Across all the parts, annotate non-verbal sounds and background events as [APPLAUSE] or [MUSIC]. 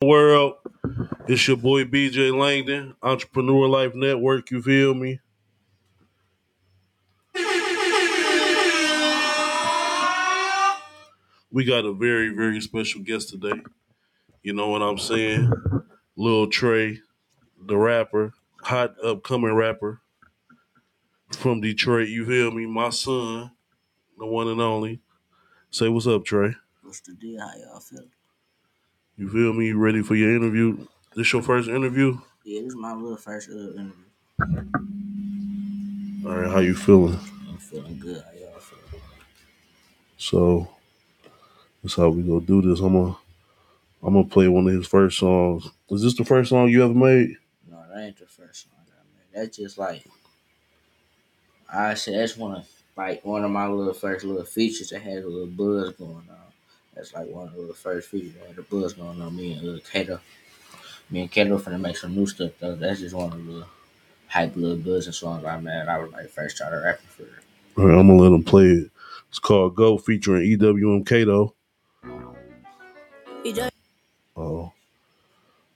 world. It's your boy BJ Langdon, Entrepreneur Life Network. You feel me? We got a very, very special guest today. You know what I'm saying? Lil Tre, the rapper, hot upcoming rapper from Detroit. You feel me? My son, the one and only. Say what's up, Tre. What's the deal? How y'all? You feel me? You ready for your interview? This your first interview? Yeah, this is my little first uh, interview. All right, how you feeling? I'm feeling good. How y'all feel? So that's how we gonna do this. I'm gonna I'm gonna play one of his first songs. Is this the first song you ever made? No, that ain't the first song I made. That's just like I said. That's one of like one of my little first little features that had a little buzz going on. That's like one of the first features that had a buzz going on. Me and uh, Kato, me and Kato finna make some new stuff though. That's just one of the little hype little buzzing songs I made. I was like first started rapping for it. All right, I'm gonna let him play it. It's called Go featuring EWM EWMK though. Oh,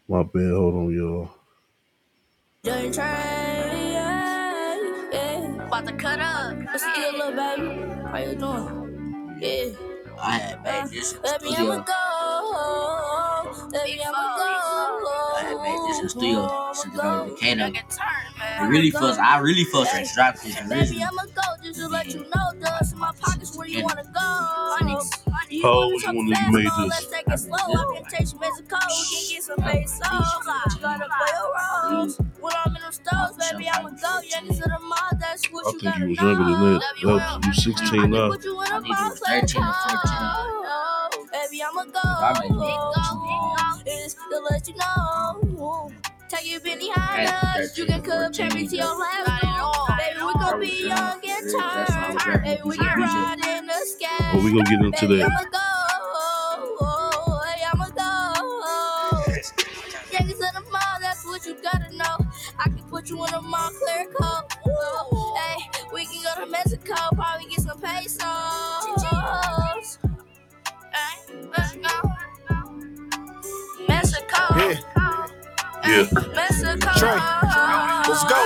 my bad. Hold on, y'all. Don't try, yeah, yeah. About to cut up. What's the deal, little baby? How you doing? Yeah. I had made uh, this in the I'ma studio. Baby, I'ma go. I had made this in the studio. Sent it over to Kato. Make it I really first, I really first tried to drop this Baby, original. I'ma go just to let you know. Dust in my pockets where you wanna go. You How wanna old talk you when you fast, made go, this? Let's take it slow. I can taste you Mexico. We can get some pesos. I gotta play your roles. When I'm in the stores, baby, I'ma go. Youngest of the mall, that's what I you think gotta you was know. younger than that. Love you That well. was, you 16 I now. can put you in I a think it was box 13 or like Baby, I'ma go. I made it. It's to let you know. Take you Benihana's. You can 13, come carry me to your 14, last Baby, we gon' be young and That's I tired. Baby, we can ride in the sky. But we gonna get into Baby, that. I'ma go. Hey, I'ma go. Youngest of the mall, that's what you gotta know. I can put you in a Moncler coat. Hey, we can go to Mexico, probably get some pesos. Hey, let's go. Mexico. Yeah. Yeah. Tre, let's go.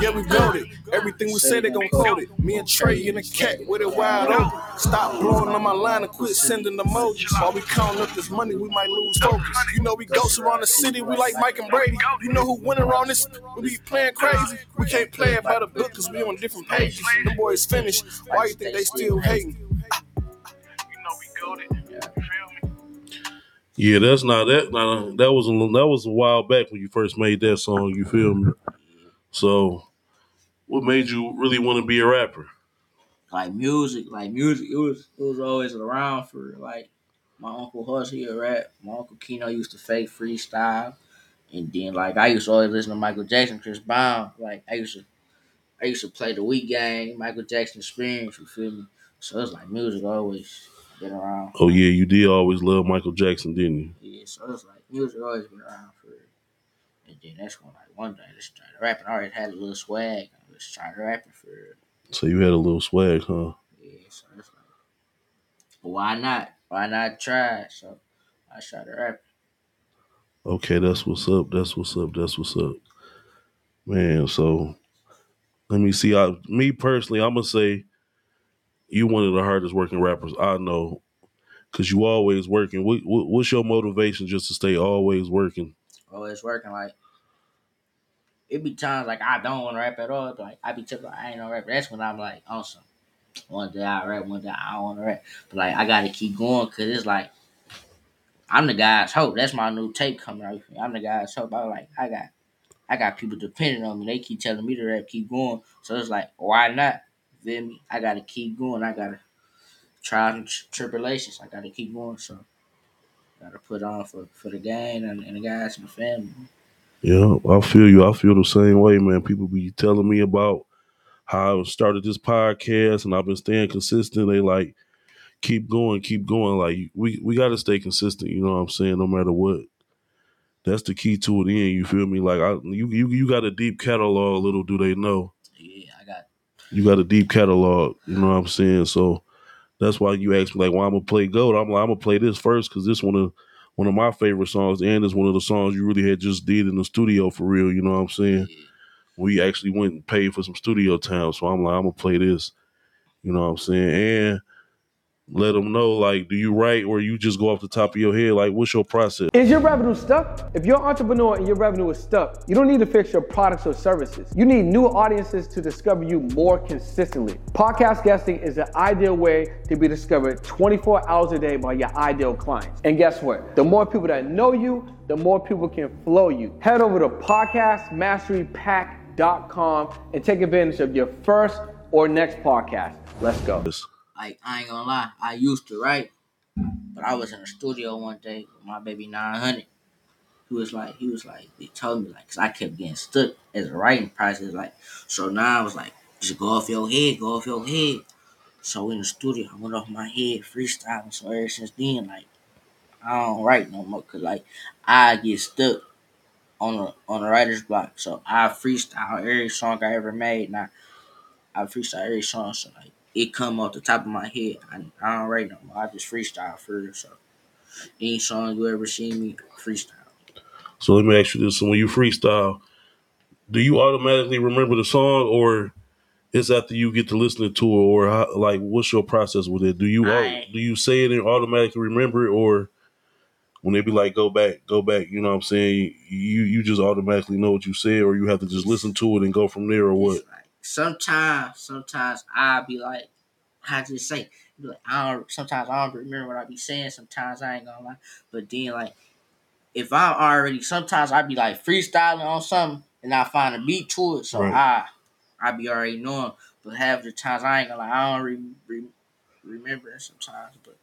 Yeah, we wrote it. Everything we say, they gon' quote it. Me and Tre in the cat with it wide open. Stop blowing on my line and quit sending emojis. While we counting up this money, we might lose focus. You know we ghosts around the city, we like Mike and Brady. You know who winning around this? We be playing crazy. We can't play it by the book cause we on different pages. The boys finished. Why you think they still hating? Yeah, that's not that. Not, that was a, that was a while back when you first made that song. You feel me? So, what made you really want to be a rapper? like music, like music, it was it was always around for like my uncle Huss, he a rap. My uncle Kino used to fake freestyle, and then like I used to always listen to Michael Jackson, Chris Brown. Like I used to, I used to play the Wii game, Michael Jackson Experience. You feel me? So it's like music always been around. Oh yeah, you did always love Michael Jackson, didn't you? Yeah, so it's like music always been around for. And then that's when like one day I just started rapping. I already had a little swag. I just started rapping for. It. So you had a little swag, huh? Yeah, so it's like, why not? Why not try? So I started rapping. Okay, that's what's up. That's what's up. That's what's up, man. So let me see. I, me personally, I'm gonna say you one of the hardest working rappers I know, cause you always working. What, what, what's your motivation just to stay always working? Always working like. It be times like I don't want to rap at all. Like I be tripping, I ain't no rapper. That's when I'm like, on some. One day I rap, one day I don't want to rap. But like I gotta keep going because it's like I'm the guy's hope. That's my new tape coming out. I'm the guy's hope. I like I got I got people depending on me. They keep telling me to rap, keep going. So it's like, why not? Feel me? I gotta keep going. I gotta trials and tri- tribulations. I gotta keep going. So gotta put on for, for the gang and, and the guys and the family. Yeah, I feel you. I feel the same way, man. People be telling me about how I started this podcast and I've been staying consistent. They like keep going, keep going. Like we we got to stay consistent. You know what I'm saying? No matter what. That's the key to it. In you feel me? Like I, you you you got a deep catalog. Little do they know, you got a deep catalog. You know what I'm saying? So that's why you asked me like, why I'm gonna play gold. I'm like, I'm gonna play this first because this one of one of my favorite songs, and it's one of the songs you really had just did in the studio for real. You know what I'm saying? We actually went and paid for some studio time, so I'm like, I'm gonna play this. You know what I'm saying? And let them know, like, do you write or you just go off the top of your head? Like, what's your process? Is your revenue stuck? If you're an entrepreneur and your revenue is stuck, you don't need to fix your products or services. You need new audiences to discover you more consistently. Podcast guesting is the ideal way to be discovered 24 hours a day by your ideal clients. And guess what? The more people that know you, the more people can flow you. Head over to podcastmasterypack.com and take advantage of your first or next podcast. Let's go. Like I ain't gonna lie, I used to write, but I was in the studio one day with my baby 900. He was like, he was like, he told me like, cause I kept getting stuck as a writing process. Like, so now I was like, just go off your head, go off your head. So in the studio, I went off my head freestyling. So ever since then, like, I don't write no more, cause like I get stuck on a on a writer's block. So I freestyle every song I ever made. Now I freestyle every song, so like it come off the top of my head. I, I don't write no more. I just freestyle for real. So any song you ever see me freestyle. So let me ask you this: so when you freestyle, do you automatically remember the song, or it's after you get to listening to it, or how, like what's your process with it? Do you I- do you say it and automatically remember it, or when they be like go back, go back? You know what I'm saying? You you just automatically know what you said, or you have to just listen to it and go from there, or what? Sometimes, sometimes I be like, I just say, like, I don't. Sometimes I don't remember what I be saying. Sometimes I ain't gonna lie. But then like, if I'm already, sometimes I be like freestyling on something and I find a beat to it, so Right. I, I be already knowing. But half the times I ain't gonna lie, I don't re, re, remember it sometimes. But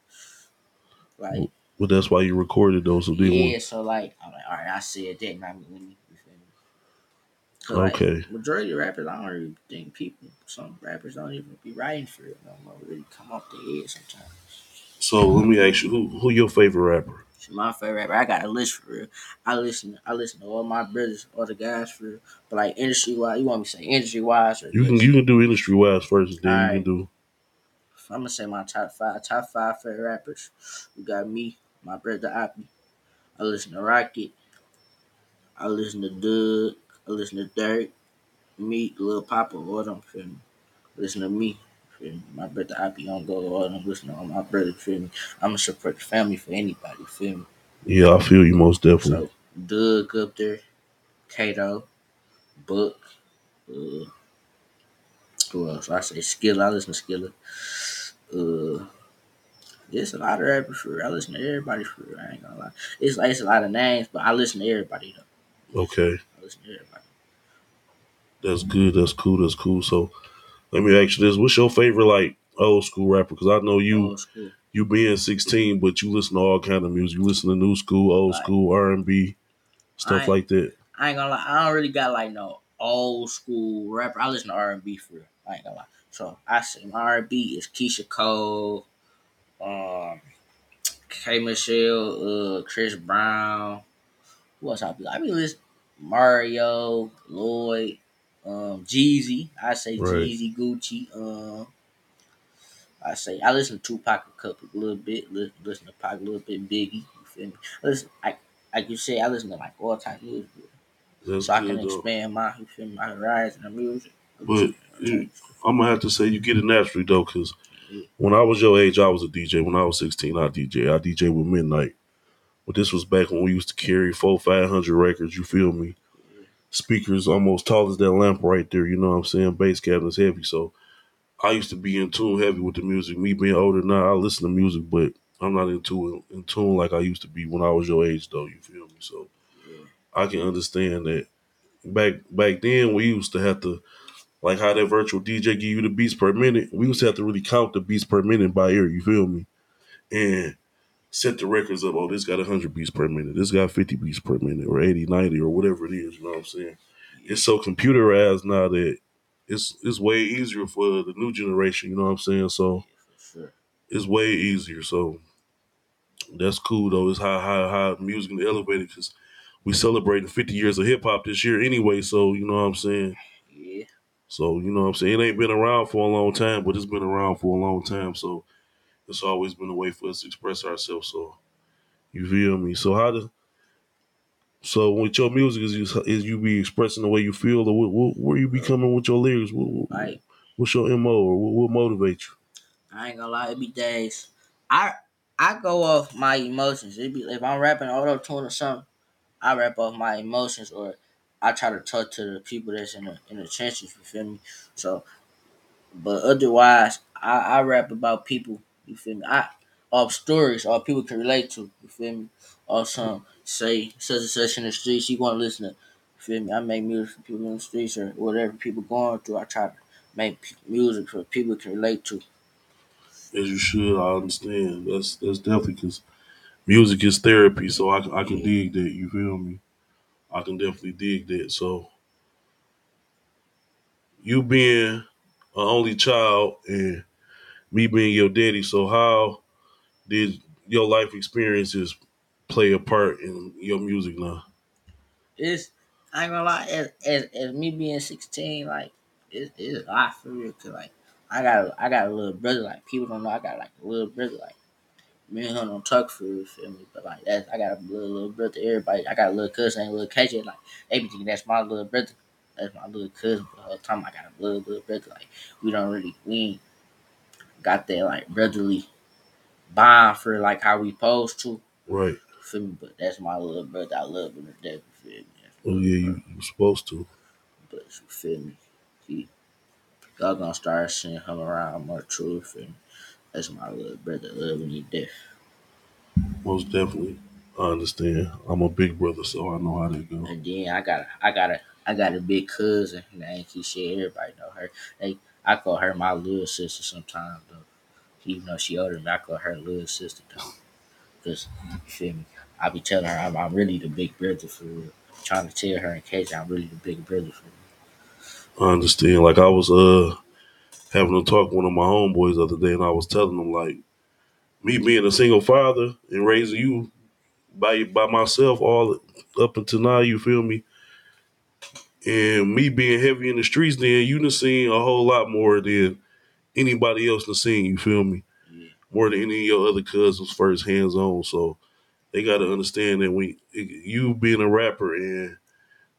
like, But that's why you recorded those. So yeah. So like, I'm like, all right, I said that. Now let me. You feel me? 'Cause, like, Okay. majority of rappers, I don't even think people. Some rappers don't even be writing for it no more. Really come off the head sometimes. so let me ask you, who who your favorite rapper? My favorite rapper. I got a list for real. I listen. I listen to all my brothers, all the guys for real. But like industry wise, you want me to say industry wise or You can you can do industry wise first, then you Alright. can do I'm gonna say my top five. Top five favorite rappers. We got me, my brother Oppie. I listen to Rocket. I listen to Doug. I listen to Dirt. Me, Lil Papa, all them feel me. Listen to me. Feel me? My brother Oppie on go. All them listen to all my brother. Feel me. I'm gonna support the family for anybody. Feel me. yeah. I feel you most definitely. So Doug up there, Kato, Book, uh, who else? I say Skilla. I listen to Skilla. Uh, there's a lot of rappers for real. I listen to everybody for real. I ain't gonna lie. It's it's a lot of names, but I listen to everybody though. Okay. I listen to everybody. That's good. That's cool. That's cool. So let me ask you this: What's your favorite like old school rapper? Because I know you Old school. you being sixteen, but you listen to all kind of music. You listen to new school, old Right. school, R and B, stuff like that. I ain't gonna lie. I don't really got like no old school rapper. I listen to R and B for real. I ain't gonna lie. So I say my R and B is Keyshia Cole, um, K Michelle, uh, Chris Brown. Who else I be? I be listening Mario, Lloyd, um, Jeezy. I say Right. Jeezy, Gucci. Um, I say I listen to Tupac a couple, a little bit. Listen, listen to Pac a little bit. Biggie. You feel me? Listen, I like you say, I listen to like all types of music That's so I can though. expand my you feel me, my horizon of music. But you- I'm gonna have to say you get it naturally though, because when I was your age, I was a DJ. When I was 16, I DJ. I DJ with Midnight. But this was back when we used to carry four, five hundred records. You feel me? Speakers almost tall as that lamp right there. You know what I'm saying? Bass cabinets heavy. So I used to be in tune heavy with the music. Me being older now, I listen to music, but I'm not into in tune like I used to be when I was your age though. You feel me? So I can understand that. Back back then, we used to have to like how that virtual DJ give you the beats per minute. We used to have to really count the beats per minute by ear. You feel me? And set the records up. Oh, this got 100 beats per minute. This got 50 beats per minute or 80, 90 or whatever it is. You know what I'm saying? It's so computerized now that it's it's way easier for the new generation. You know what I'm saying? So sure. it's way easier. So that's cool though. It's how how how music is elevated because we celebrating 50 years of hip hop this year anyway. So you know what I'm saying? Yeah. So you know what I'm saying? It ain't been around for a long time, but it's been around for a long time. So it's always been a way for us to express ourselves. So You feel me? So how does so with your music is you, is you be expressing the way you feel, or what, what, where you be coming with your lyrics? What, what, Like what's your mo, or what, what motivates you? I ain't gonna lie, it be days. I I go off my emotions. It be if I'm rapping auto tune or something, I rap off my emotions or I try to talk to the people that's in the in the trenches. You feel me? So, but otherwise, I, I rap about people. You feel me? I of stories or people can relate to. You feel me? Or some say such and such in the streets. You want to listen to? You feel me? I make music for people in the streets or whatever people going through. I try to make music for people can relate to. As you should, I understand. That's that's definitely because music is therapy, so I, I can dig that. You feel me? I can definitely dig that. So you being an only child and me being your daddy, so how did your life experiences play a part in your music now? it's I ain't gonna lie, as, as, as me being sixteen, like it, it's a lot for real. Cause like I got a, I got a little brother. Like people don't know I got like a little brother. Like me and him don't talk for real, feel me. But like that's I got a little, little brother. Everybody, I got a little cousin, a little cousin. Like thinking that's my little brother. That's my little cousin. But the whole time I got a little little brother. Like we don't really we got that like brotherly bond for like how we supposed to. Right. Feel me? But that's my little brother. I love him to death. You feel me? Oh yeah, you you supposed to. But you feel me? He, y'all gonna start seeing him around more Feel me? That's my little brother. Love when he deaf. Most definitely. I understand. I'm a big brother, so I know how that go. And then I got a, I got a, I got a big cousin. Name Keisha. Everybody know her. They, I call her my little sister sometimes though. Even though she older than me, I call her little sister though. Cause you feel me? I be telling her I'm, I'm really the big brother for real. Trying to tell her in case I'm really the big brother for real. I understand. Like I was uh having a talk with one of my homeboys the other day, and I was telling him like me being a single father and raising you by by myself all up until now. You feel me? And me being heavy in the streets, then you done seen a whole lot more than anybody else done seen. You feel me? Yeah. More than any of your other cousins first hands on. So they got to understand that when you being a rapper and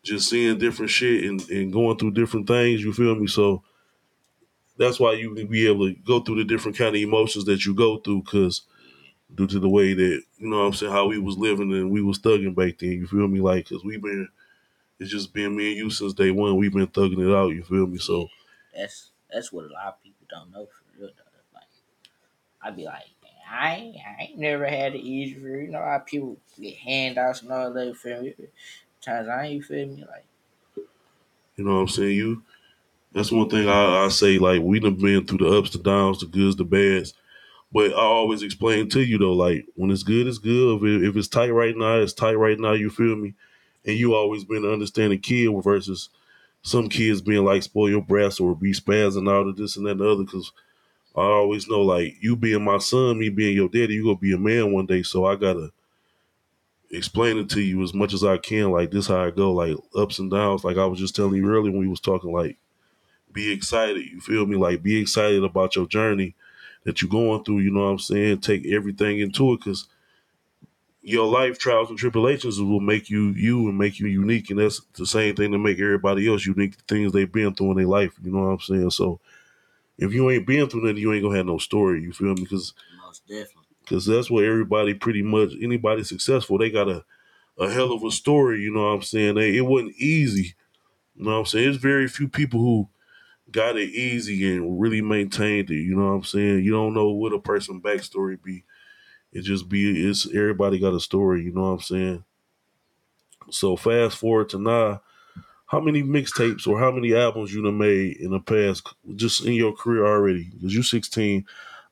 just seeing different shit and, and going through different things, you feel me? So that's why you can be able to go through the different kind of emotions that you go through because due to the way that, you know what I'm saying, how we was living and we was thugging back then, you feel me? Like, because we've been, it's just been me and you since day one. We've been thugging it out, you feel me? So, That's that's what a lot of people don't know for real though. Like I'd be like, I ain't, I ain't never had it easy for. You know how people get handouts and all that. You feel me? Times I ain't. You feel me? Like you know what I'm saying? You, that's one thing I, I say, like, we done been through the ups, the downs, the goods, the bads. But I always explain to you though, like when it's good, it's good. If, it, if it's tight right now, it's tight right now. You feel me? And you always been an understanding kid versus some kids being like spoil your brats or be spazzing out of this and that and the other. Because I always know, like you being my son, me being your daddy, you gonna be a man one day. So I gotta explain it to you as much as I can. Like this, how I go, like ups and downs. Like I was just telling you earlier when we was talking, like be excited. You feel me? Like be excited about your journey that you're going through. You know what I'm saying? Take everything into it because your life trials and tribulations will make you you and make you unique, and that's the same thing to make everybody else unique. The things they've been through in their life. You know what I'm saying? So if you ain't been through nothing, you ain't gonna have no story. You feel me? Because most definitely. because that's what everybody pretty much anybody successful they got a, a hell of a story you know what i'm saying they, it wasn't easy you know what i'm saying there's very few people who got it easy and really maintained it you know what i'm saying you don't know what a person backstory be it just be it's everybody got a story you know what i'm saying so fast forward to now how many mixtapes or how many albums you done made in the past just in your career already because you 16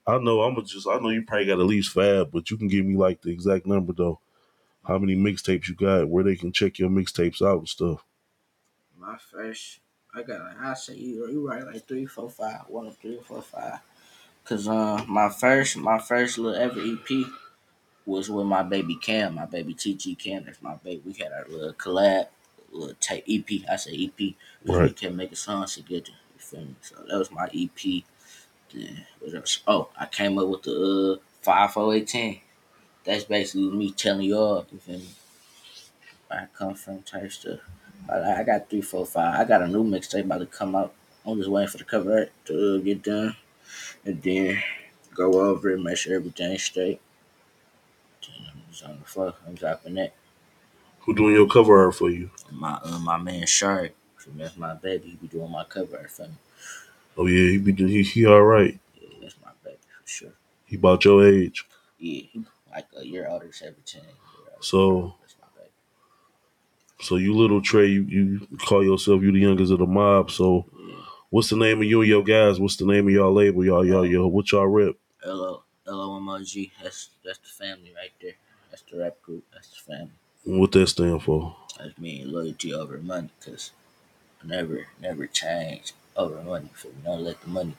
I know I'm just I know you probably got at least five, but you can give me like the exact number though. How many mixtapes you got where they can check your mixtapes out and stuff. My first, I got like I say you you right like three, four, five, one three, four, five. Cause uh, my first, my first little ever EP was with my baby Cam, my baby TG Cam. That's my baby. We had our little collab, little tape EP. I say EP. We Right. kept making songs together. You feel me? So that was my EP. Then? Oh, I came up with the uh five four eight ten. that's basically me telling y'all, you feel me? I come from type stuff. I I got three, four, five. I got a new mixtape about to come out. I'm just waiting for the cover art to uh, get done. And then go over it, make sure everything's straight. Then I'm just on the floor. I'm dropping that. Who doing your cover art for you? My uh, my man Shark, that's my baby. He be doing my cover art for me. Oh yeah, he be doing- he he all right. Yeah, that's my baby for sure. He about your age. Yeah, he like a year older, seventeen. So That's my baby. so you little Tre, you, you call yourself you the youngest of the mob. So. What's the name of you and your guys? What's the name of y'all label? Y'all y'all um, y'all what y'all rep? L O L O M O G. That's that's the family right there. That's the rap group. That's the family. What that stand for? That's me loyalty over money. Cause I never never change over money. For you don't let the money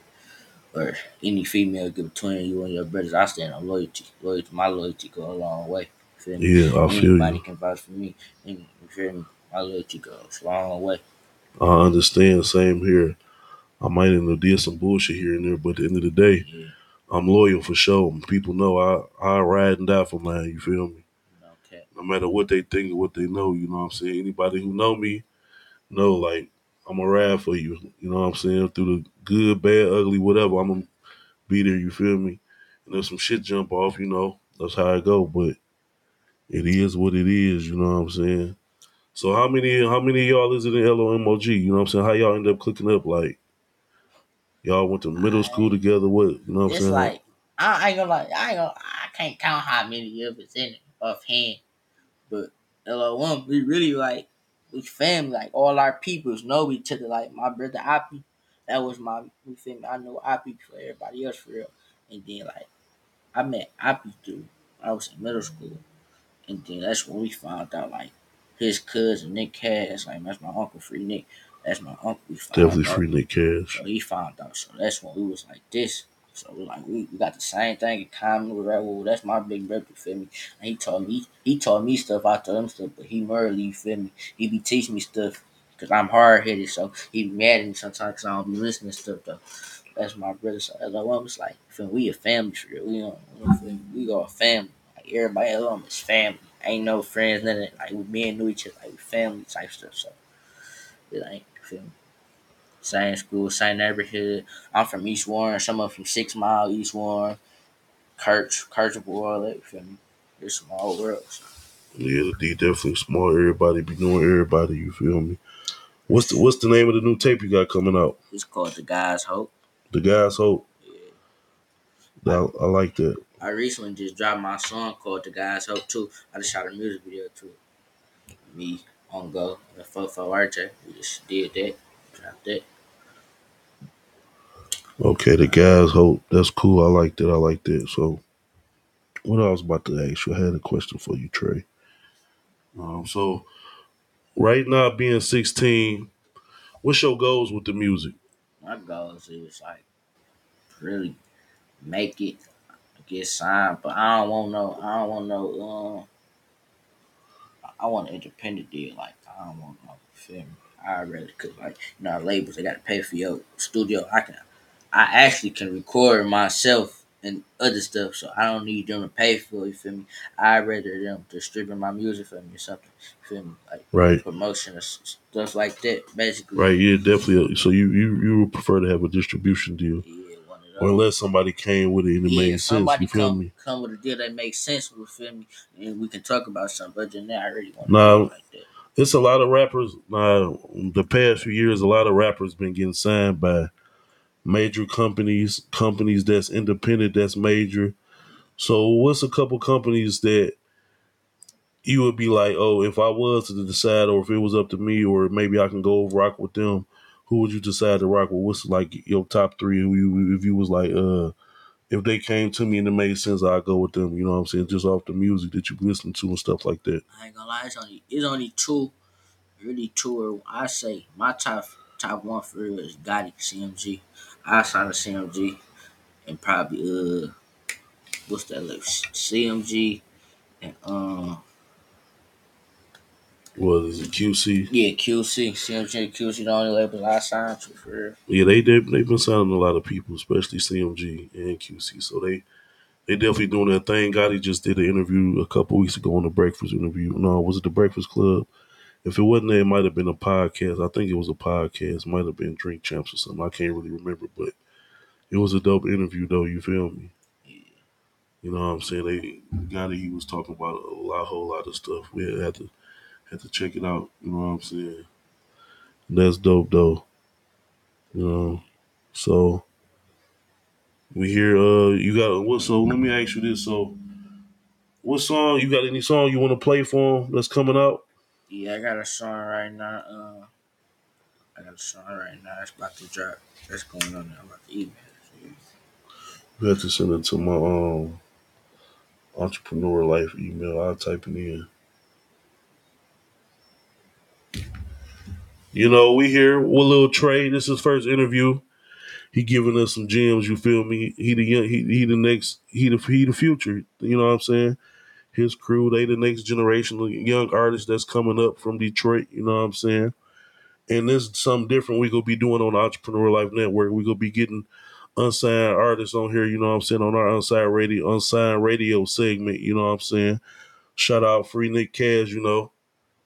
or any female get between you and your brothers. I stand on loyalty. Loyalty. My loyalty go a long way. Feel me? Yeah, I feel Anybody you. can vouch for me. And, you feel me? My loyalty goes a long way. I understand. Same here. I might end up did some bullshit here and there, but at the end of the day, Yeah. I'm loyal for sure. People know I I ride and die for mine. You feel me? No cap. No matter what they think or what they know, you know what I'm saying. Anybody who know me, know like I'm a ride for you. You know what I'm saying. Through the good, bad, ugly, whatever, I'm gonna be there. You feel me? And if some shit jump off, you know that's how I go. But it is what it is. You know what I'm saying. So how many how many of y'all is it in LOMOG? You know what I'm saying? How y'all end up clicking up? Like y'all went to middle school together? What you know what I'm It's saying? like I, ain't gonna lie, I ain't gonna, I can't count how many of us in it offhand. But LO1, we really like we family, like all our peoples know each other. Like my brother Oppie, that was my we feel me. I know Oppie for everybody else for real. And then like I met Oppie through I was in middle school. And then that's when we found out like his cousin Nick Cass, like that's my uncle Free Nick. That's my uncle. We Definitely out. free Nick Cash. So he found out. So that's when we was like this. So we like we, we got the same thing in common with that. Well, that's my big brother, you feel me? And he taught me he taught me stuff, I taught him stuff, but he morally, you feel me? He be teaching me stuff because I'm hard headed, so he be mad at me sometimes because I don't be listening to stuff though. That's my brother. So as I was like, feel we a family for real. We don't, feel we go a family. Like everybody at home is family. Ain't no friends, nothing. Like we men knew each other, like we family type stuff. So it ain't feel me? Same school, same neighborhood. I'm from East Warren. Some of from Six Mile, East Warren, Kirch, all that. You feel me? It's small world. So. Yeah, the D definitely smart. Everybody be knowing everybody. You feel me? What's the What's the name of the new tape you got coming out? It's called The Guys Hope. The Guys Hope. Yeah. I, I like that. I recently just dropped my song called The Guys Hope too. I just shot a music video too. Me on go, the Fofo RJ. We just did that, dropped that. Okay, the Guys Hope. That's cool. I like that. I like that. So, what I was about to ask you, I had a question for you, Tre. Um, so right now, being 16, what's your goals with the music? My goals is like really make it, get signed, but I don't want no, I don't want no, um, I want an independent deal. Like I don't want no film. I rather cause like you know labels they got to pay for your studio. I can, I actually can record myself and other stuff, so I don't need them to pay for. it, You feel me? I rather them distribute my music for me or something. You feel me? Like Right. promotion or stuff like that. Basically, Right. Yeah, definitely. So you you you would prefer to have a distribution deal, Yeah, one of those. or unless somebody came with it and it yeah, made sense. You feel come me? come with a deal that makes sense, you feel me, and we can talk about something. But then I really want Nah. to like that. It's a lot of rappers. The past few years, a lot of rappers been getting signed by major companies, companies that's independent, that's major. So, what's a couple companies that you would be like, oh, if I was to decide, or if it was up to me, or maybe I can go rock with them, who would you decide to rock with? What's like your top three? Who you, if you was like, uh, if they came to me and it made sense, I'd go with them. You know what I'm saying? Just off the music that you listen to and stuff like that. I ain't gonna lie, it's only it's only two, really two. Or I say my top top one for real is Gotti CMG. I signed a CMG and probably uh, what's that? Like CMG and um What is it? QC. yeah QC CMG QC the only labels I signed to for real. Yeah, they they they've been signing a lot of people, especially CMG and QC. So they they definitely doing their thing. Gotti just did an interview a couple weeks ago on the Breakfast interview. No, was it the Breakfast Club? If it wasn't there, it might have been a podcast. I think it was a podcast. Might have been Drink Champs or something. I can't really remember, but it was a dope interview though. You feel me? Yeah. You know what I'm saying? They Gotti he was talking about a lot, whole lot of stuff. We had to had to check it out. You know what I'm saying? That's dope though. You know, so we hear uh you got what? So let me ask you this. So, what song you got? Any song you want to play for him that's coming out? Yeah, I got a song right now. Uh, I got a song right now. It's about to drop. That's going on there. I'm about to email it. You have to send it to my um entrepreneur life email. I'll type it in. You know, we here with Lil Tre. This is his first interview. He giving us some gems. You feel me? He the young. He, he the next. He the he the future. You know what I'm saying? His crew. They the next generation of young artists that's coming up from Detroit. You know what I'm saying? And this is something different we gonna be doing on the Entrepreneur Life Network. We gonna be getting unsigned artists on here. You know what I'm saying? On our unsigned radio, unsigned radio segment. You know what I'm saying? Shout out Free Nick Cash. You know.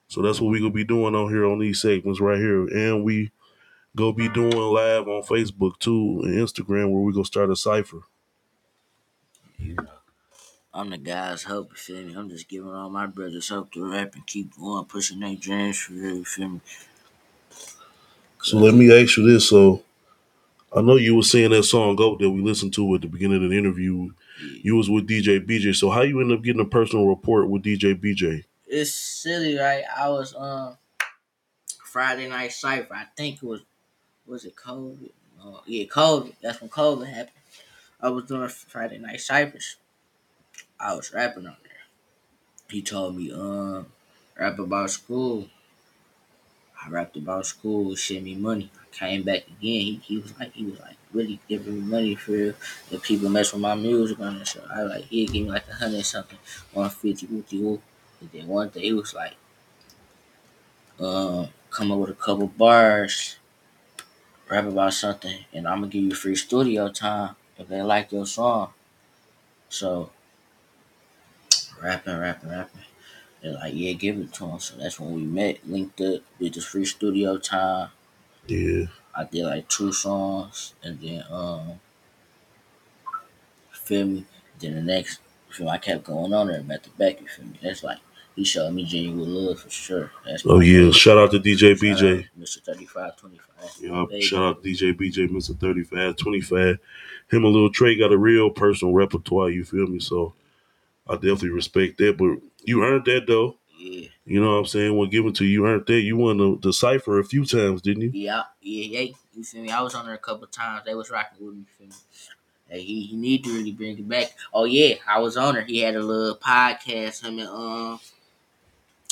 So that's what we gonna be doing on here on these segments right here, and we go be doing live on Facebook too and Instagram where we gonna start a cipher. You know, I'm the guy's hope. You feel me? I'm just giving all my brothers hope to rap and keep going, pushing their dreams for real. You feel me? So let me ask you this: so I know you were saying that song "Goat" that we listened to at the beginning of the interview. You was with DJ BJ. So how you end up getting a personal report with DJ BJ? It's silly, right? I was um Friday night cipher. I think it was was it COVID? Oh, yeah, COVID. That's when COVID happened. I was doing Friday night ciphers. I was rapping on there. He told me, um, rap about school. I rapped about school, sent me money. I came back again. He, he was like, he was like really giving me money for. If people mess with my music on the show, I like he gave me like a hundred something, one fifty, fifty, woo. And then one day he was like, um, come up with a couple bars, rap about something, and I'm gonna give you free studio time if they like your song. So rapping, rapping, rapping. They're like, yeah, give it to him. So that's when we met, linked up, did this free studio time. Yeah, I did like two songs, and then um, feel me. Then the next, feel me, I kept going on there back to back. You feel me? That's like he showed me genuine love for sure. That's Oh my yeah, shout out to DJ BJ. Mr. Thirty Five Twenty Five. Yeah, baby. shout out to DJ BJ, Mr. 35, 25. Him and Lil Tre got a real personal repertoire, you feel me? So I definitely respect that. But you earned that though. Yeah, You know what I'm saying? When given to you, you earned that. You won the, the cipher a few times, didn't you? yeah, yeah, yeah. You feel me? I was on there a couple times. They was rocking with me. You feel me? He, he need to really bring it back. Oh yeah, I was on there. He had a little podcast. Him and um,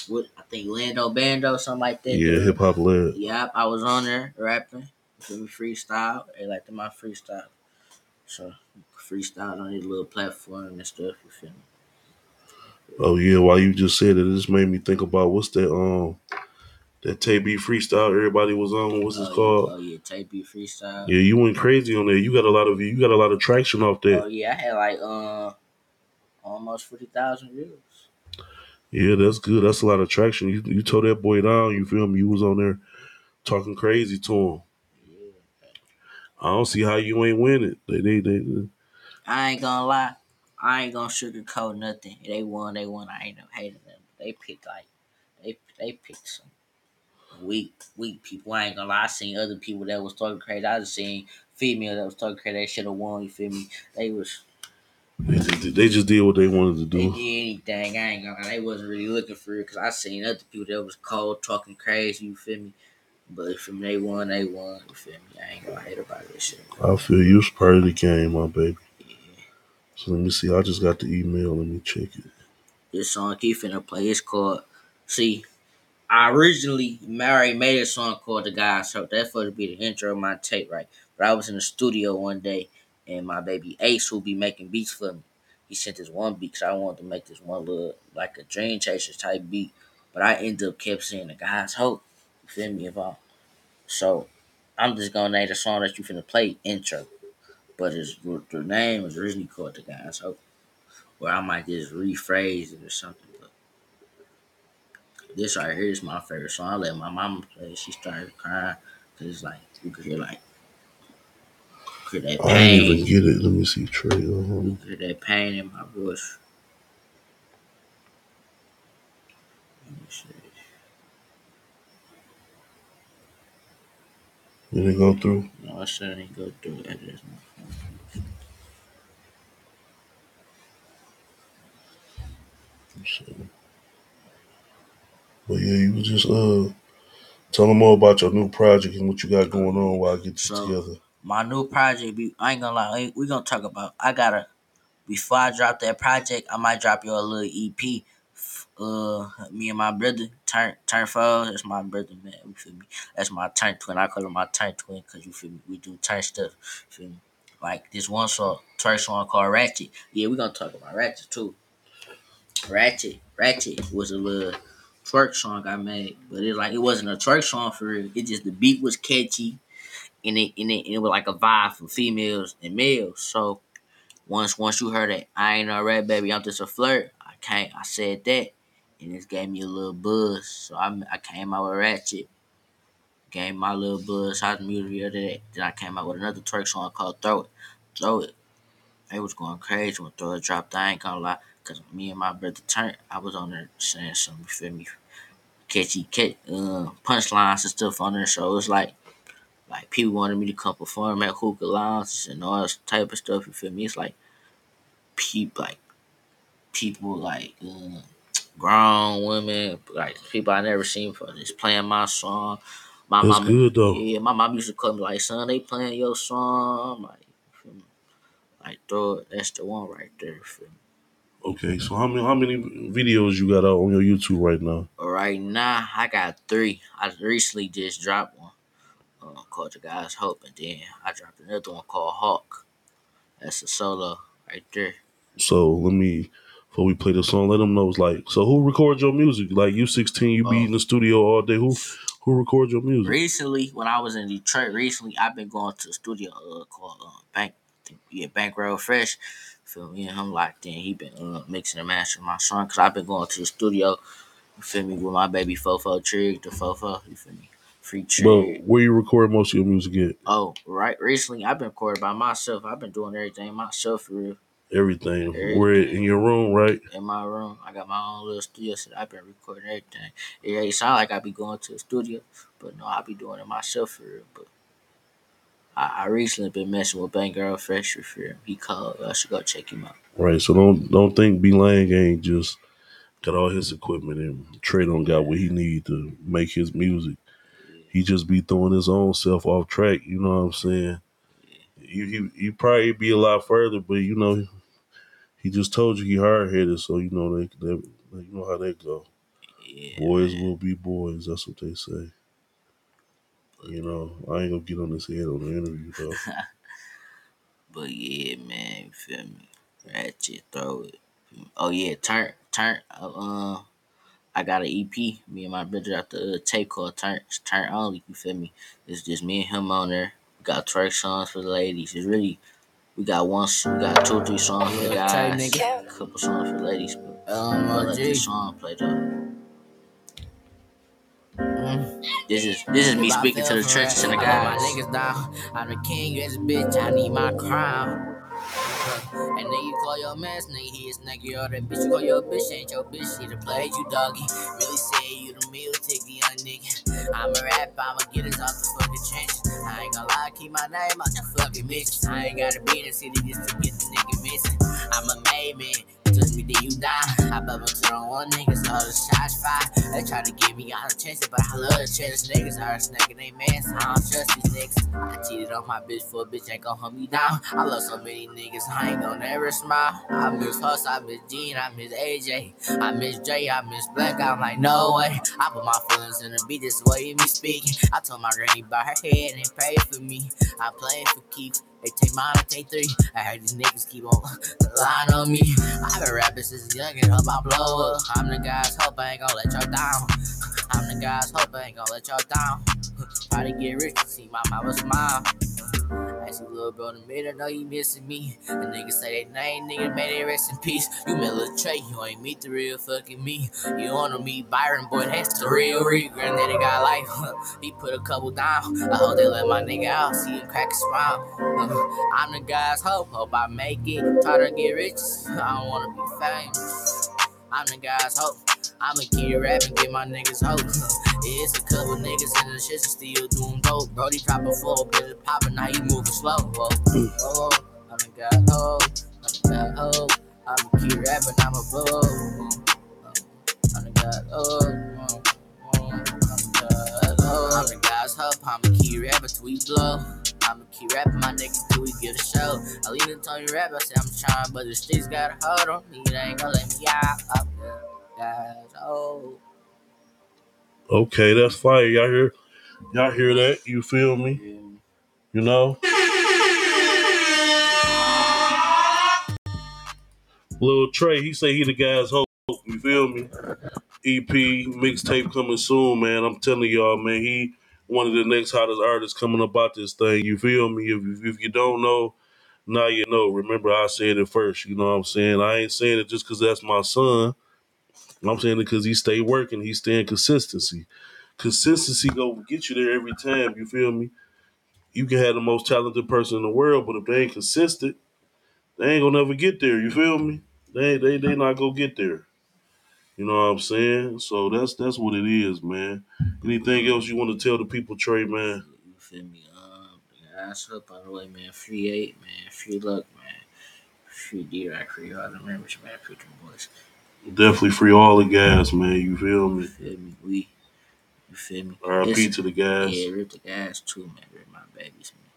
what I think Lando Bando, something like that. Yeah, hip hop led. Yep, I was on there rapping. Me? Freestyle. They like my freestyle. So freestyle on his little platform and stuff. You feel me? Oh yeah, while you just said it, it just made me think about what's that um that Tay-B freestyle everybody was on. What's it oh, called? Yeah, oh yeah, B freestyle. Yeah, you went crazy on there. You got a lot of you got a lot of traction off that. Oh yeah, I had like uh almost forty thousand views. Yeah, that's good. That's a lot of traction. You you tore that boy down. You feel me? You was on there talking crazy to him. Yeah. I don't see how you ain't win it. They they they. they- I ain't gonna lie. I ain't gonna sugarcoat nothing. They won, they won. I ain't no hating them. They picked like they they picked some weak weak people. I ain't gonna lie. I seen other people that was talking crazy. I just seen female that was talking crazy. They should have won. You feel me? They was They just, they just did what they wanted to they do. did anything. I ain't gonna. They wasn't really looking for it because I seen other people that was cold talking crazy. You feel me? But from they won, they won. You feel me? I ain't gonna hate about this shit. I feel you was part of the game, my baby. Yeah. So let me see. I just got the email. Let me check it. this song he finna play. It's called See. I originally Mary made a song called The Guy, so that's supposed to be the intro of my tape, right? But I was in the studio one day and my baby Ace who be making beats for me. He sent this one beat because I wanted to make this one little like a dream chaser type beat. But I ended up kept saying the guy's hope. You feel me? If I so I'm just gonna name the song that you finna play intro. But it's the name was originally called The Guy's Hope. or I might just rephrase it or something. This right here is my favorite song. I let my mama play. She started crying because it's like you could hear like you could hear that I didn't even get it. Let me see Tre. Uh-huh. You could hear that pain in my voice. Let me see. Did it go through? No, I said I didn't go through it. My phone. Let's see. But yeah, you was just uh tell them more about your new project and what you got going on while I get this So- together. my new project be I ain't gonna lie, we gonna talk about I gotta before I drop that project, I might drop you a little EP. Uh me and my brother, turn turn that's my brother man, you feel me? That's my turn twin. I call him my turn twin because you feel me, we do turn stuff, you feel me? Like this one song, twerk song called Ratchet. Yeah, we gonna talk about Ratchet too. Ratchet, Ratchet was a little twerk song I made, but it like it wasn't a twerk song for real. It just the beat was catchy and it and it, and it was like a vibe for females and males. So once once you heard it, I ain't no red baby, I'm just a flirt. I can't. I said that, and it gave me a little buzz. So I I came out with Ratchet, gave my little buzz house music the other day. Then I came out with another twerk song called Throw It, Throw It. They was going crazy when Throw It dropped. I ain't gonna lie, cause me and my brother turned. I was on there saying some, You feel me? Catchy, catch, uh, punchlines and stuff on there. So it was like like people wanted me to come perform at hookah lounges and all this type of stuff. You feel me? It's like people like people like uh, grown women, like people I never seen before, just playing my song. My That's mom, good though. yeah, my mom used to call me like, "Son, they playing your song." I'm like, you feel me? like throw it. That's the one right there. you Feel me? Okay, so how many how many videos you got out on your YouTube right now? Right now, I got three. I recently just dropped one uh, called "The Guy's Hope," and then I dropped another one called "Hawk." That's a solo right there. So let me before we play the song, let them know it's like so who records your music? Like you sixteen, you be Oh. in the studio all day. Who who records your music? Recently, when I was in Detroit, recently I've been going to a studio uh, called uh, Bank, yeah, Bank Road Fresh. Feel me? And I'm locked in. He been uh, mixing and mastering my song because I've been going to the studio. You feel me? With my baby Fofo Trig, the Fofo. You feel me? Free But Trig. where you record most of your music at? Oh, right. Recently, I've been recording by myself. I've been doing everything myself for real. Everything. Everything. Where in your room, right? In my room, I got my own little studio, so I've been recording everything. Yeah, It ain't sound like I be going to a studio, but no, I be doing it myself for real. But I, I recently been messing with Bang Girl Fresh for real. He called. I should go check him out. Right. So don't don't think B Lang ain't just got all his equipment and Tre don't got what he need to make his music. He just be throwing his own self off track. You know what I'm saying? You he, he probably be a lot further, but you know, he just told you he hard headed, so you know they, they you know how they go. Yeah, Boys man. will be boys. That's what they say. You know, I ain't gonna get on this head on the interview though. [LAUGHS] But yeah, man, you feel me? Ratchet, throw it. Oh yeah, turn, turn. Uh, uh, I got an EP. Me and my brother got the uh, tape called Turn, Turn Only. You feel me? It's just me and him on there. We got twerk songs for the ladies. It's really. We got one, we got two, three songs for the guys, a couple songs for ladies. But Um, I let OG. this song play though. This is this is me speaking to the churches and the guys. My niggas down. I'm the king, you as a bitch. I need my crown. [LAUGHS] And then you call your man, nigga, he is nigga, you're that bitch. You call your bitch, ain't your bitch, she done played you, doggy. Really say you the meal ticket, young nigga. I'm a rap, I'ma get us off the fucking trench. I ain't gonna lie, keep my name out the fucking mix. I ain't gotta be in the city just to get the nigga missing. I'm a made man. Touch me, then you die. I bubble to on one nigga, so the shots fired. They try to give me all the chances, but I love the chance. Niggas are snaking they so I don't trust these niggas. I cheated on my bitch for a bitch ain't gon' hunt me down. I love so many niggas, I ain't gon' never smile. I miss Huss, I miss Gene, I miss AJ, I miss Jay, I miss Black. I'm like, no way. I put my feelings in the beat, this the way me speaking. I told my granny about her head and pray for me. I play for keeps. They take mine, I take three. I heard these niggas keep on [LAUGHS] lying on me. I've been rapping since young and hope I blow up. I'm the guy's hope I ain't gonna let y'all down. [LAUGHS] I'm the guy's hope I ain't gonna let y'all down. [LAUGHS] Try to get rich, see my mama smile. I Ask a little bro in the minute, know you missing me. The niggas say they name, nigga, may they rest in peace. You met Lil Tre, you ain't meet the real fucking me. You wanna meet Byron, boy, that's the real real. Granddaddy got life, [LAUGHS] he put a couple down. I hope they let my nigga out, see him crack a smile. [LAUGHS] I'm the guy's hope, hope I make it. Try to get rich, I don't wanna be famous. I'm the guy's hope. I'ma keep rapping, get my niggas hope. [LAUGHS] it's a couple niggas in the shit still doing dope. Brody dropping full, bitch popping, now you moving slow. Oh, whoa, whoa, I'm the guy's hope. I'm the guy's hope. I'ma keep rapping, I'ma blow. I'm the guy's hope. I'm the guy's hope. I'ma keep rapping till we blow. I'ma keep rapping my nigga till we get a show. I it on you rap, I say I'm trying, but the streets got a hold on me. They ain't gonna let me out. Up there, guys. Oh. Okay, that's fire. Y'all hear? Y'all hear that? You feel me? You know? Lil Tre, he say he the guy's hope. You feel me? EP mixtape coming soon, man. I'm telling y'all, man. He one of the next hottest artists coming about this thing. You feel me? If, if you don't know, now you know. Remember, I said it first. You know what I'm saying? I ain't saying it just because that's my son. I'm saying because he stay working. He stay in consistency. Consistency go get you there every time. You feel me? You can have the most talented person in the world, but if they ain't consistent, they ain't gonna never get there. You feel me? They they they not gonna get there. You know what I'm saying? So that's that's what it is, man. Anything else you want to tell the people, Tre, man? You feel me? Um, that's up by the way, man. Free eight, man. Free luck, man. Free D Rock, free all the members, man. Free them boys. Definitely free all the guys, man. You feel You me? feel me? We. You feel me? R.I.P. To the guys. Yeah, rip the guys too, man. Rip my babies, man.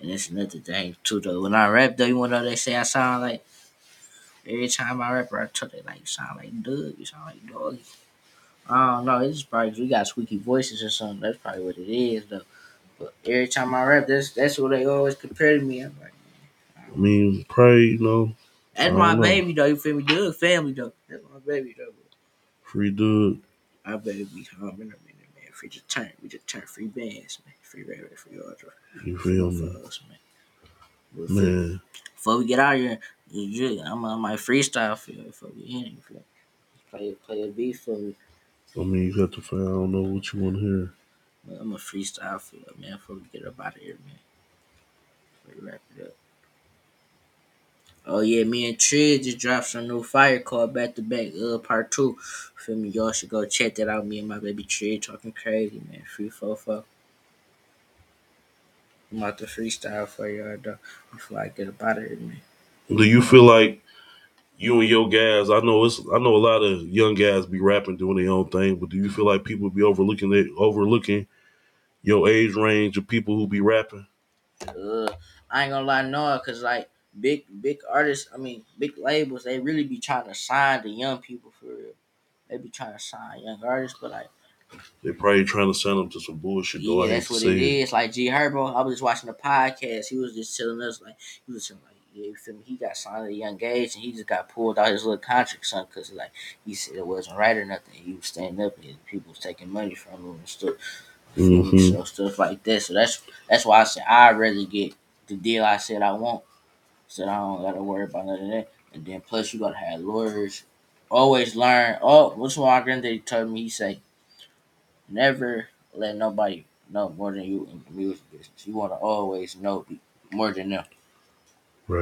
And that's another thing too, though. When I rap, though, you wanna know they say I sound like. Every time I rap, I tell they like you sound like Doug, you sound like Doggy. I don't know. It's probably 'cause we got squeaky voices or something. That's probably what it is, though. But every time I rap, that's that's what they always compare to me. I'm like, I mean, pray, you know, that's my know. baby, though. You feel me? Doug family, though. That's my baby, though. free Doug. I better be home in a minute, man. Free just turn, we just turn free bands, man. Free rabbit, free order. You feel me? For us, man. Man, Before we get out of here, I'm on my freestyle for you. Before we end, you feel play play a beat for me. I mean, you got to find. I don't know what you want to hear. I'm a freestyle for you, man. Before we get up out of here, man. Before we wrap it up. Oh yeah, me and Trid just dropped some new fire called Back to Back uh part two. Feel me? Y'all should go check that out. Me and my baby Trid talking crazy, man. Free fofo. I'm about to freestyle for y'all though before I get up out of here, man. Do you feel like you and your guys? I know it's. I know a lot of young guys be rapping, doing their own thing. But do you feel like people be overlooking it, overlooking your age range of people who be rapping? uh, I ain't gonna lie, no, cause like big big artists, I mean big labels, they really be trying to sign the young people for real. They be trying to sign young artists, but like They probably trying to send them to some bullshit. Though yeah, that's what it is. Like G Herbo, I was just watching the podcast. He was just telling us like he was telling like yeah, you feel me? He got signed at a young age and he just got pulled out his little contract, son, because like he said it wasn't right or nothing. He was standing up and people was taking money from him and stuff. You feel me? Mhm. So stuff like that. So that's that's why I said I'd rather get the deal I said I want. So I don't gotta worry about none of that. And then plus you gotta have lawyers. Always learn. Oh, what's what my granddaddy told me? He say, never let nobody know more than you in the music business. You wanna always know more than them.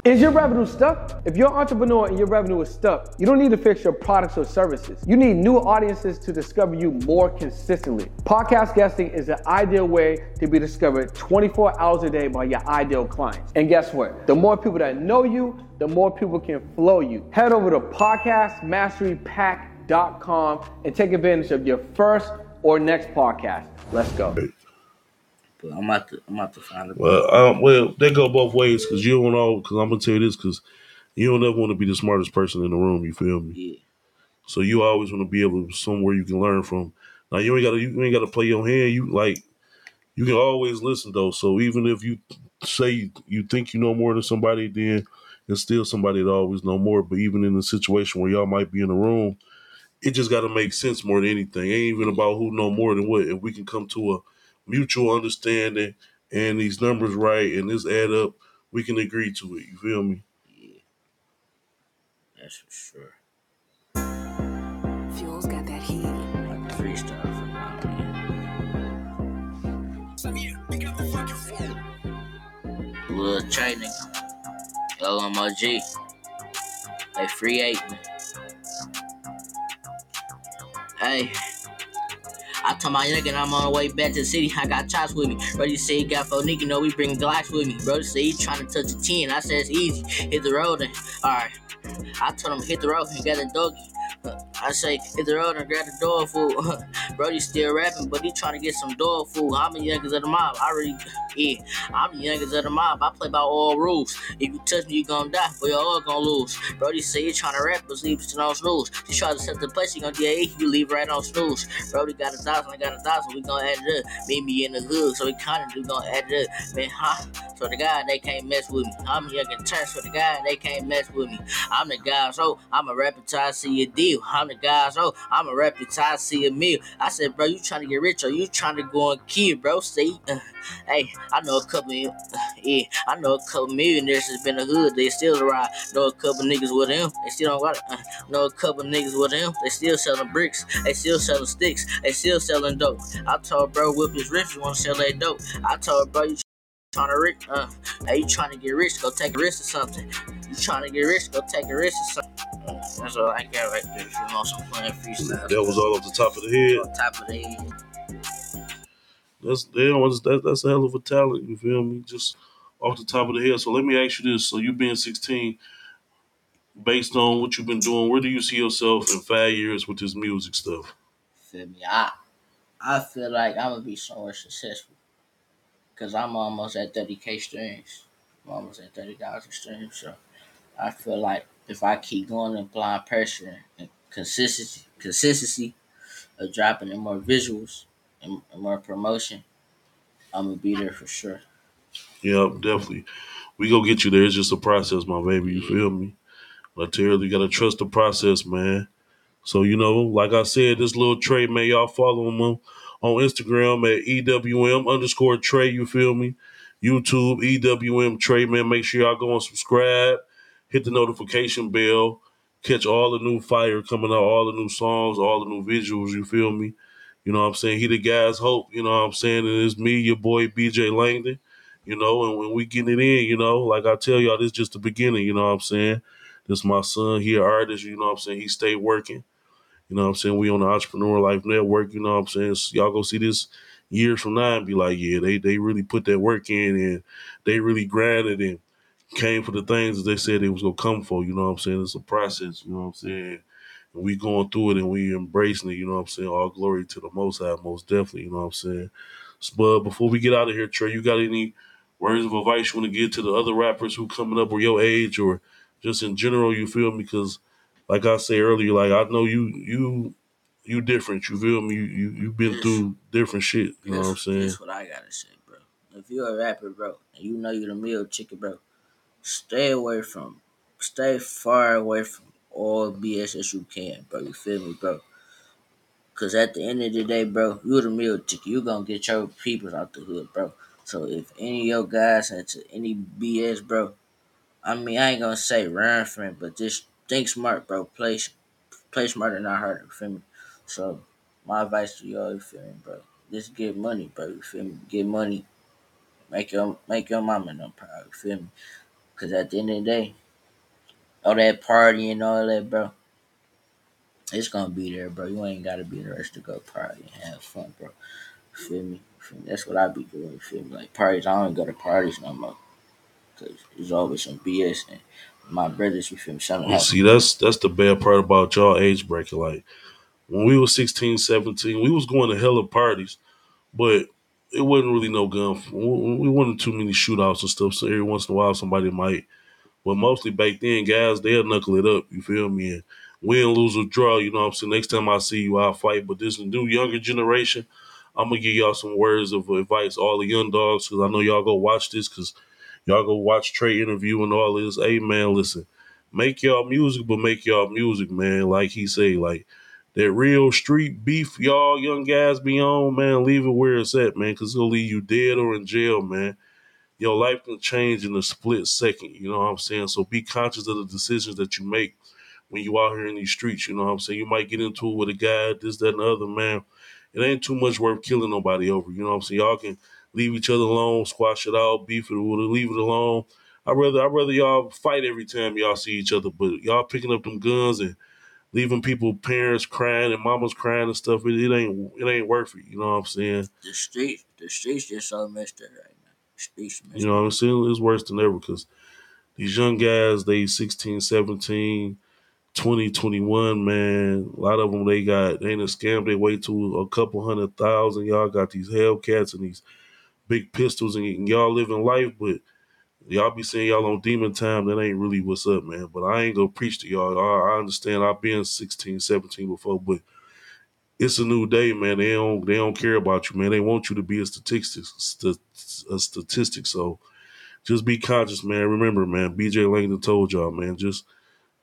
Is your revenue stuck? If you're an entrepreneur and your revenue is stuck, you don't need to fix your products or services. You need new audiences to discover you more consistently. Podcast guesting is the ideal way to be discovered 24 hours a day by your ideal clients. And guess what? The more people that know you, the more people can flow you. Head over to podcastmasterypack.com and take advantage of your first or next podcast. Let's go. But I'm about to I'm about to find a Well, um, well, they go both ways because you don't know. Because I'm gonna tell you this because you don't ever want to be the smartest person in the room. You feel me? yeah. So you always want to be able to somewhere you can learn from. Now you ain't got to you ain't got to play your hand. You like you can always listen though. So even if you say you, you think you know more than somebody, then it's still somebody that always know more. But even in a situation where y'all might be in a room, it just got to make sense more than anything. It ain't even about who know more than what. If we can come to a mutual understanding, and these numbers right and this add up, we can agree to it. You feel me? Yeah. That's for sure. Fuel's got that heat. Like the freestyle for now, man. Lil Tre nigga. LMOG. Hey, free eight. man. Hey. I told my nigga I'm on the way back to the city. I got chops with me. Brody said he got four nigga, know we bring Glocks with me. Brody said he trying to touch a 10. I said it's easy. Hit the road and alright. I told him hit the road and got a doggy. I say hit the road and grab the dog food. Brody still rapping, but he trying to get some dog food. I'm the youngest of the mob. I already, yeah, I'm the youngest of the mob. I play by all rules. If you touch me, you gonna die, but you all gonna lose. Brody say he trying to rap, but sleep still on snooze. He try to set the place, he gonna DA, you leave right on snooze. Brody got a thousand, I got a thousand, we gonna add it up. Meet me in the hood, so we kinda do gonna add it up. Man, huh? So the guy, they can't mess with me. I'm young and turn, so the guy, they can't mess with me. I'm the guy, so I'm a rapper I see a deal. I'm the guy, so I'm a rapper I see a meal. I said, bro, you trying to get rich or you trying to go and kill, bro? See, uh, hey, I know a couple, uh, yeah, I know a couple millionaires that's been in the hood, they still ride. Know a couple niggas with them, they still don't it. Uh, know a couple niggas with them, they still selling bricks, they still selling sticks, they still selling dope. I told bro, whip his wrist, you wanna sell that dope. I told bro, you trying to rich, uh, hey, you trying to get rich, go take a risk or something. You trying to get rich, go take a risk or something. Uh, That's all I got right there. You want some playing freestyle. That was all off the top of the head. on top of the head. That's damn, that, that's a hell of a talent. You feel me? Just off the top of the head. So let me ask you this: So you being 16, based on what you've been doing, where do you see yourself in five years with this music stuff? Feel me? I I feel like I'm gonna be somewhere successful. Cause I'm almost at 30k streams. I'm almost at 30,000 streams. So I feel like if I keep going and applying pressure and consistency, consistency of dropping in more visuals and, and more promotion, I'm gonna be there for sure. Yeah, definitely. We go get you there. It's just a process, my baby. You mm-hmm. feel me? Tell you, gotta trust the process, man. So you know, like I said, this little Tre, man, y'all follow him on, on Instagram at EWM underscore Tre. You feel me? YouTube EWM Tre, man. Make sure y'all go and subscribe, hit the notification bell, catch all the new fire coming out, all the new songs, all the new visuals. You feel me? You know what I'm saying? He the guy's hope. You know what I'm saying? And it's me, your boy BJ Langdon. You know, and when we getting it in, you know, like I tell y'all, this just the beginning. You know what I'm saying? This my son. He an artist. You know what I'm saying? He stay working. You know what I'm saying? We on the Entrepreneur Life Network, you know what I'm saying? So y'all go see this years from now and be like, yeah, they they really put that work in and they really grinded and came for the things that they said they was gonna come for. You know what I'm saying? It's a process, you know what I'm saying? And we going through it and we embracing it, you know what I'm saying? All glory to the most high, most definitely, you know what I'm saying? But before we get out of here, Tre, you got any words of advice you want to give to the other rappers who coming up or your age or just in general, you feel me? Because like I say earlier, like I know you you you different. You feel me? You you you've been Yes. through different shit. You know what I'm saying? That's what I gotta say, bro. If you're a rapper, bro, and you know you're the meal chicken, bro, stay away from, stay far away from all BS as you can, bro. You feel me, bro? Cause at the end of the day, bro, you're the meal chicken. You gonna get your peoples out the hood, bro. So if any of your guys into any BS, bro, I mean I ain't gonna say run from it, but just think smart, bro. Play play smarter, not harder. You feel me? So my advice to y'all, you feel me, bro? Just get money, bro. You feel me? Get money. Make your make your mama them proud. You feel me? Cause at the end of the day, all that party and all that, bro, it's gonna be there, bro. You ain't gotta be there to go party and have fun, bro. You feel me? You feel me? That's what I be doing. You feel me? Like parties, I don't go to parties no more. Cause there's always some BS and my brothers, you feel me? Something see, that's that's the bad part about y'all age bracket. Like when we was 16, 17, we was going to hella parties, but it wasn't really no gun. We we wasn't too many shootouts and stuff. So every once in a while, somebody might. But mostly back then, guys, they'll knuckle it up. You feel me? And win, lose, or draw. You know what I'm saying? Next time I see you, I'll fight. But this new younger generation, I'm gonna give y'all some words of advice. All the young dogs, because I know y'all go watch this, because y'all go watch Tre interview and all this. Hey man, listen, make y'all music, but make y'all music, man. Like he say, like that real street beef y'all young guys be on, man, leave it where it's at, man, because it'll leave you dead or in jail, man. Your life can change in a split second, you know what I'm saying? So be conscious of the decisions that you make when you out here in these streets, you know what I'm saying? You might get into it with a guy, this, that, and the other, man. It ain't too much worth killing nobody over, you know what I'm saying? Y'all can leave each other alone, squash it out, beef it, leave it alone. I'd rather I'd rather y'all fight every time y'all see each other, but y'all picking up them guns and leaving people parents crying and mamas crying and stuff. It, it ain't it ain't worth it. You know what I'm saying? The streets, the streets just so messed up right now. The streets messed You know what I'm saying? It's worse than ever because these young guys, they 16, 17, 20, 21, man. A lot of them, they got, they ain't a scam. They wait to a couple hundred thousand. Y'all got these Hellcats and these big pistols and y'all living life, but y'all be saying y'all on demon time. That ain't really what's up, man. But I ain't gonna preach to y'all. I, I understand I've been 16, 17 before, but it's a new day, man. They don't they don't care about you, man. They want you to be a statistic, st- a statistic. So just be conscious, man. Remember, man. BJ Langdon told y'all, man. Just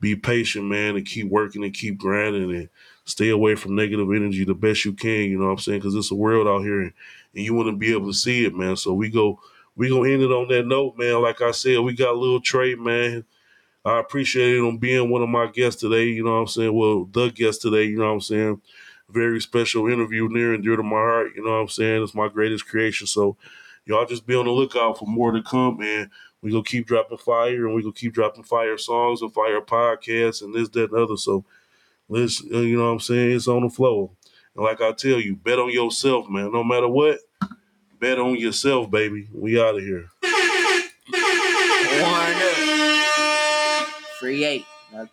be patient, man, and keep working and keep grinding and stay away from negative energy the best you can. You know what I'm saying? Because it's a world out here, and, you want to be able to see it, man. So we go we gonna end it on that note, man. Like I said, we got a little Tre, man. I appreciate him being one of my guests today. You know what I'm saying? Well, the guest today. You know what I'm saying? Very special interview, near and dear to my heart. You know what I'm saying? It's my greatest creation. So y'all just be on the lookout for more to come, man. We gonna keep dropping fire, and we gonna keep dropping fire songs and fire podcasts and this, that, and other. So let's, uh, you know what I'm saying? It's on the flow. And like I tell you, bet on yourself, man. No matter what, bet on yourself, baby. We out of here. Warn up. Free eight. No